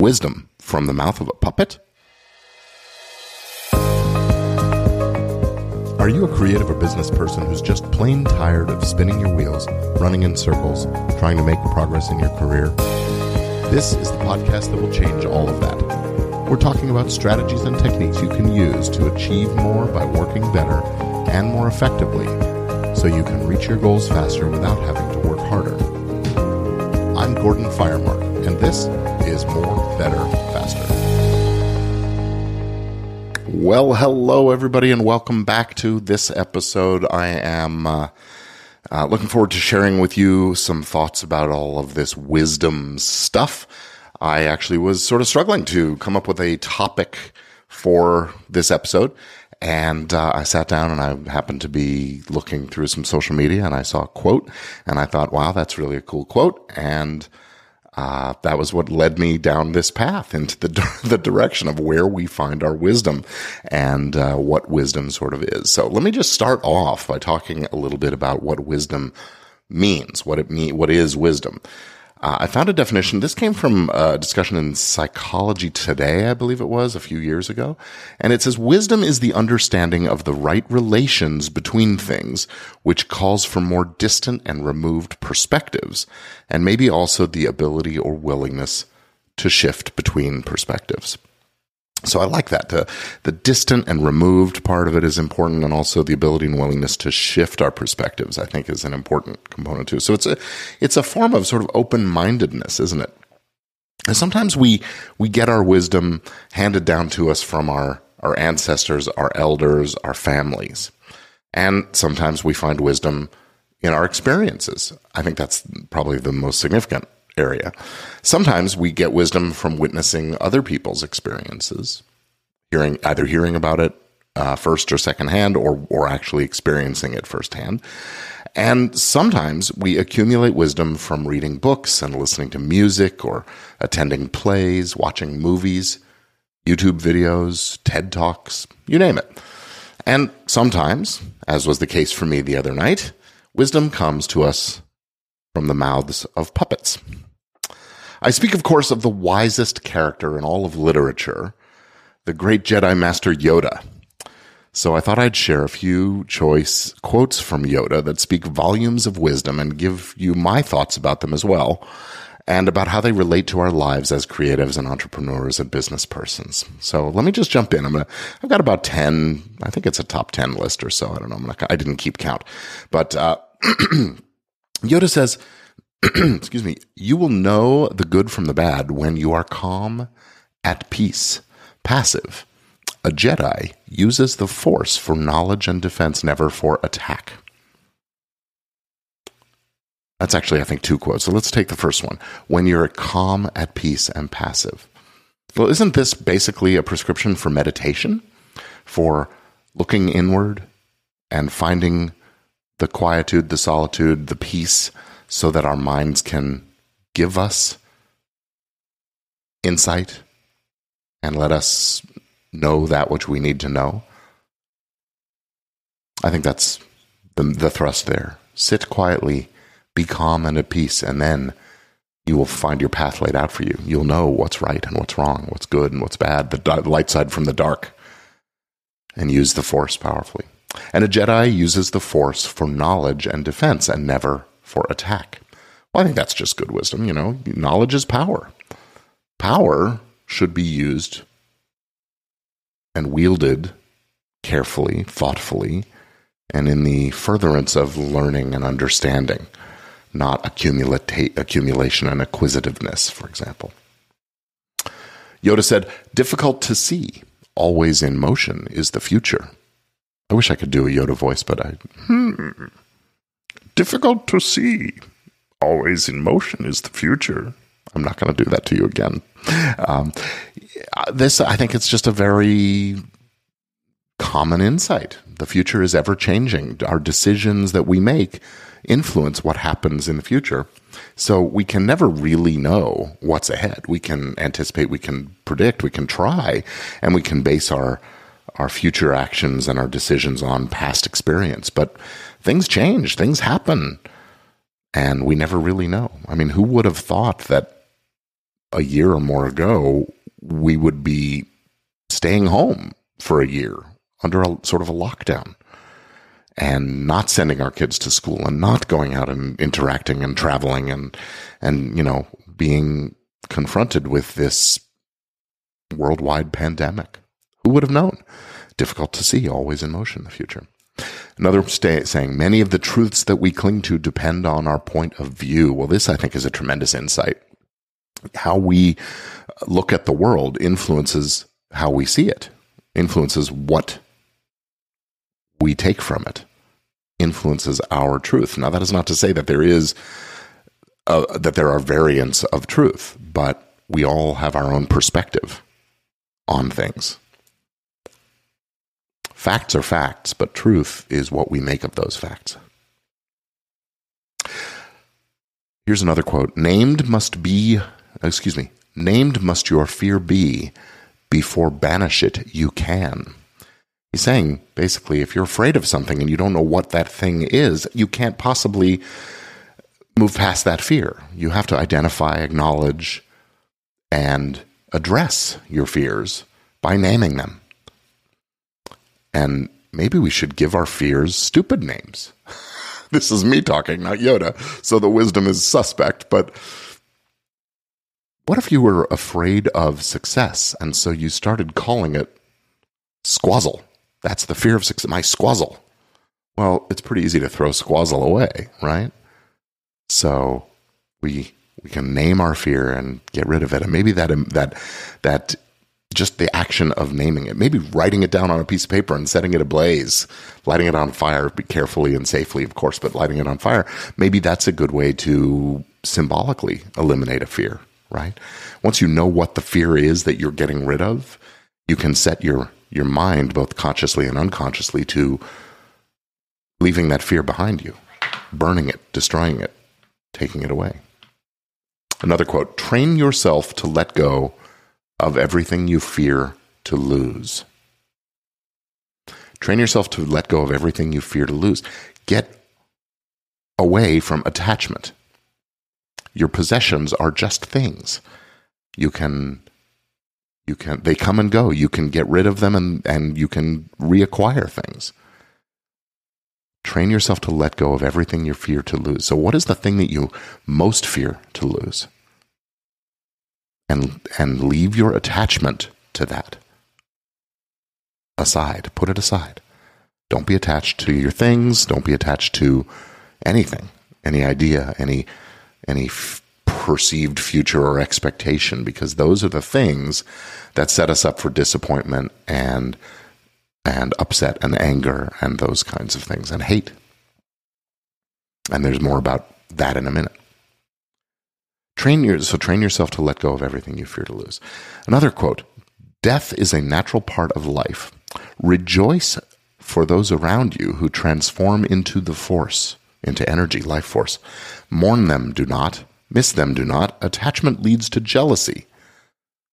Wisdom from the mouth of a puppet? Are you a creative or business person who's just plain tired of spinning your wheels, running in circles, trying to make progress in your career? This is the podcast that will change all of that. We're talking about strategies and techniques you can use to achieve more by working better and more effectively so you can reach your goals faster without having to work harder. I'm Gordon Firemark, and this is More, Better, Faster. Well, hello, everybody, and welcome back to this episode. I am uh, uh, looking forward to sharing with you some thoughts about all of this wisdom stuff. I actually was sort of struggling to come up with a topic for this episode. And uh, I sat down and I happened to be looking through some social media and I saw a quote and I thought, wow, that's really a cool quote. And uh, that was what led me down this path into the the direction of where we find our wisdom and uh, what wisdom sort of is. So let me just start off by talking a little bit about what wisdom means, what it mean, what is wisdom. Uh, I found a definition. This came from a discussion in Psychology Today, I believe it was, a few years ago. And it says, wisdom is the understanding of the right relations between things, which calls for more distant and removed perspectives, and maybe also the ability or willingness to shift between perspectives. So I like that. The, the distant and removed part of it is important, and also the ability and willingness to shift our perspectives, I think, is an important component too. So it's a it's a form of sort of open mindedness, isn't it? And sometimes we we get our wisdom handed down to us from our our ancestors, our elders, our families, and sometimes we find wisdom in our experiences. I think that's probably the most significant area. Sometimes we get wisdom from witnessing other people's experiences, hearing either hearing about it uh, first or secondhand, or or actually experiencing it firsthand. And sometimes we accumulate wisdom from reading books and listening to music, or attending plays, watching movies, YouTube videos, TED talks, you name it. And sometimes, as was the case for me the other night, wisdom comes to us from the mouths of puppets. I speak, of course, of the wisest character in all of literature, the great Jedi Master Yoda. So I thought I'd share a few choice quotes from Yoda that speak volumes of wisdom and give you my thoughts about them as well, and about how they relate to our lives as creatives and entrepreneurs and business persons. So let me just jump in. I'm gonna. I've got about ten. I think it's a top ten list or so. I don't know. I didn't keep count, but uh, Yoda says excuse me, you will know the good from the bad when you are calm, at peace, passive. A Jedi uses the Force for knowledge and defense, never for attack. That's actually, I think, two quotes. So let's take the first one. When you're calm, at peace, and passive. Well, isn't this basically a prescription for meditation? For looking inward and finding the quietude, the solitude, the peace so that our minds can give us insight and let us know that which we need to know. I think that's the, the thrust there. Sit quietly, be calm and at peace, and then you will find your path laid out for you. You'll know what's right and what's wrong, what's good and what's bad, the light side from the dark, and use the force powerfully. And a Jedi uses the force for knowledge and defense and never for attack. Well, I think that's just good wisdom. You know, knowledge is power. Power should be used and wielded carefully, thoughtfully, and in the furtherance of learning and understanding, not accumulation and acquisitiveness, for example. Yoda said, difficult to see, always in motion is the future. I wish I could do a Yoda voice, but I, hmm, difficult to see. Always in motion is the future. I'm not going to do that to you again. Um, this, I think, it's just a very common insight. The future is ever changing. Our decisions that we make influence what happens in the future. So we can never really know what's ahead. We can anticipate, we can predict, we can try, and we can base our our future actions and our decisions on past experience. But things change, things happen, and we never really know. I mean, who would have thought that a year or more ago we would be staying home for a year under a sort of a lockdown? and not sending our kids to school and not going out and interacting and traveling and and you know being confronted with this worldwide pandemic who would have known difficult to see always in motion the future another saying many of the truths that we cling to depend on our point of view well this i think is a tremendous insight how we look at the world influences how we see it influences what we take from it influences our truth. Now, that is not to say that there is uh, that there are variants of truth, but we all have our own perspective on things. Facts are facts, but truth is what we make of those facts. Here's another quote Named must be, excuse me, named must your fear be before banish it you can. He's saying basically, if you're afraid of something and you don't know what that thing is, you can't possibly move past that fear. You have to identify, acknowledge, and address your fears by naming them. And maybe we should give our fears stupid names. this is me talking, not Yoda, so the wisdom is suspect, but what if you were afraid of success and so you started calling it squazzle? That's the fear of success. My squazzle. Well, it's pretty easy to throw squazzle away, right? So we we can name our fear and get rid of it. And maybe that that that just the action of naming it, maybe writing it down on a piece of paper and setting it ablaze, lighting it on fire, carefully and safely, of course, but lighting it on fire. Maybe that's a good way to symbolically eliminate a fear, right? Once you know what the fear is that you're getting rid of, you can set your your mind, both consciously and unconsciously, to leaving that fear behind you, burning it, destroying it, taking it away. Another quote train yourself to let go of everything you fear to lose. Train yourself to let go of everything you fear to lose. Get away from attachment. Your possessions are just things. You can you can they come and go. You can get rid of them and, and you can reacquire things. Train yourself to let go of everything you fear to lose. So what is the thing that you most fear to lose? And and leave your attachment to that aside. Put it aside. Don't be attached to your things. Don't be attached to anything, any idea, any any perceived future or expectation because those are the things that set us up for disappointment and and upset and anger and those kinds of things and hate. And there's more about that in a minute. Train your, so train yourself to let go of everything you fear to lose. Another quote Death is a natural part of life. Rejoice for those around you who transform into the force, into energy, life force. Mourn them, do not. Miss them, do not. Attachment leads to jealousy.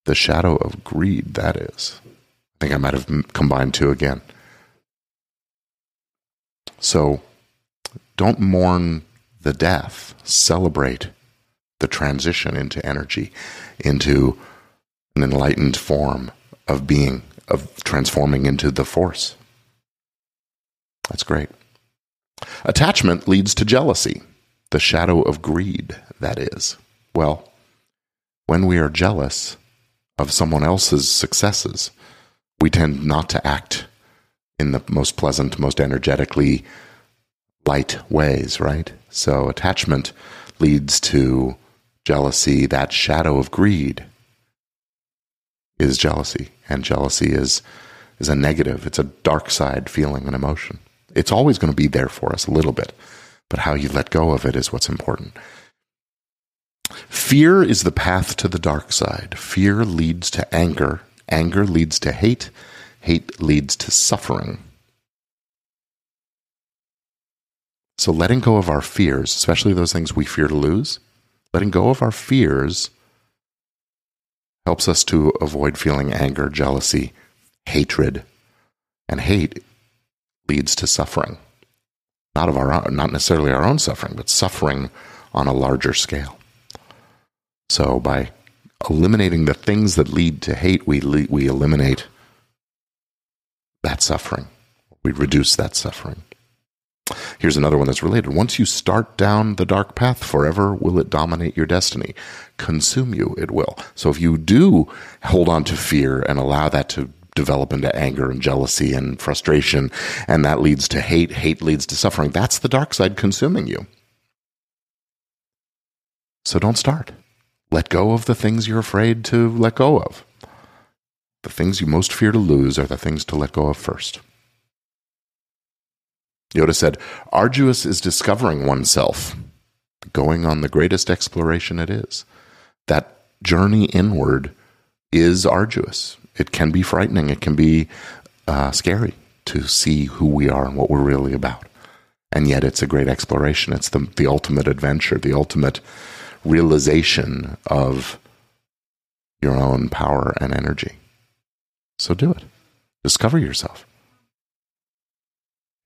The shadow of greed, that is. I think I might have combined two again. So don't mourn the death, celebrate the transition into energy, into an enlightened form of being, of transforming into the force. That's great. Attachment leads to jealousy the shadow of greed, that is. Well, when we are jealous of someone else's successes, we tend not to act in the most pleasant, most energetically light ways, right? So attachment leads to jealousy. That shadow of greed is jealousy, and jealousy is is a negative. It's a dark side feeling and emotion. It's always going to be there for us a little bit but how you let go of it is what's important. Fear is the path to the dark side. Fear leads to anger. Anger leads to hate. Hate leads to suffering. So, letting go of our fears, especially those things we fear to lose, letting go of our fears helps us to avoid feeling anger, jealousy, hatred. And hate leads to suffering. Not of our own, not necessarily our own suffering, but suffering on a larger scale. So by eliminating the things that lead to hate, we we eliminate that suffering. We reduce that suffering. Here's another one that's related. Once you start down the dark path, forever will it dominate your destiny. Consume you, it will. So if you do hold on to fear and allow that to develop into anger and jealousy and frustration, and that leads to hate, hate leads to suffering, that's the dark side consuming you. So don't start. Let go of the things you're afraid to let go of. The things you most fear to lose are the things to let go of first. Yoda said, Arduous is discovering oneself, going on the greatest exploration it is. That journey inward is arduous. It can be frightening, it can be uh, scary to see who we are and what we're really about. And yet, it's a great exploration. It's the, the ultimate adventure, the ultimate realization of your own power and energy. So do it. Discover yourself.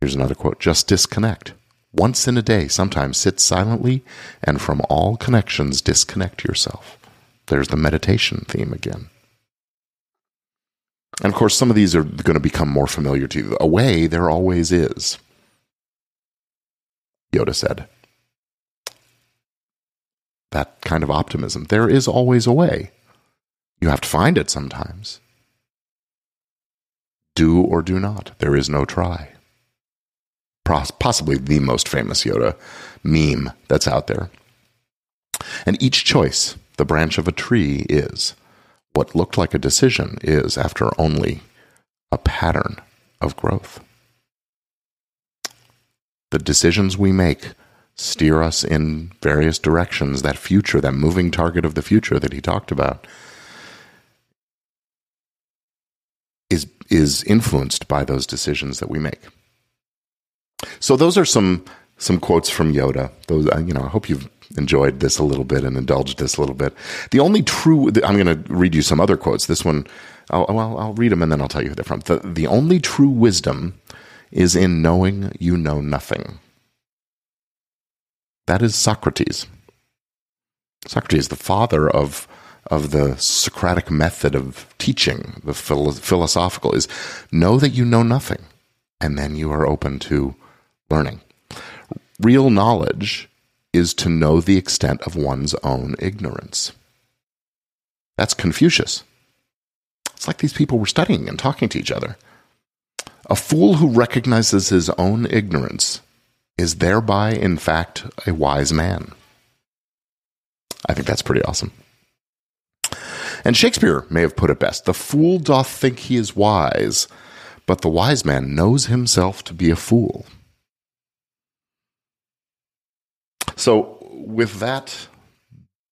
Here's another quote just disconnect. Once in a day, sometimes sit silently and from all connections disconnect yourself. There's the meditation theme again. And of course, some of these are going to become more familiar to you. A way there always is. Yoda said. That kind of optimism. There is always a way. You have to find it sometimes. Do or do not. There is no try possibly the most famous Yoda meme that's out there. And each choice, the branch of a tree, is what looked like a decision is, after only, a pattern of growth. The decisions we make steer us in various directions. That future, that moving target of the future that he talked about, is, is influenced by those decisions that we make. So those are some some quotes from Yoda. Those uh, you know, I hope you've enjoyed this a little bit and indulged this a little bit. The only true I'm going to read you some other quotes. This one, I'll, well, I'll read them and then I'll tell you who they're from. The, the only true wisdom is in knowing you know nothing. That is Socrates. Socrates, the father of of the Socratic method of teaching, the philo- philosophical, is know that you know nothing, and then you are open to learning. Real knowledge is to know the extent of one's own ignorance. That's Confucius. It's like these people were studying and talking to each other. A fool who recognizes his own ignorance is thereby, in fact, a wise man. I think that's pretty awesome. And Shakespeare may have put it best The fool doth think he is wise, but the wise man knows himself to be a fool. So, with that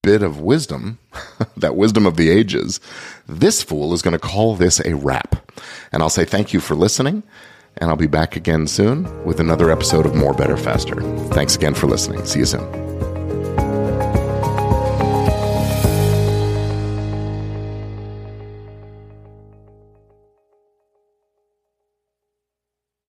bit of wisdom, that wisdom of the ages, this fool is going to call this a wrap. And I'll say thank you for listening, and I'll be back again soon with another episode of More, Better, Faster. Thanks again for listening. See you soon.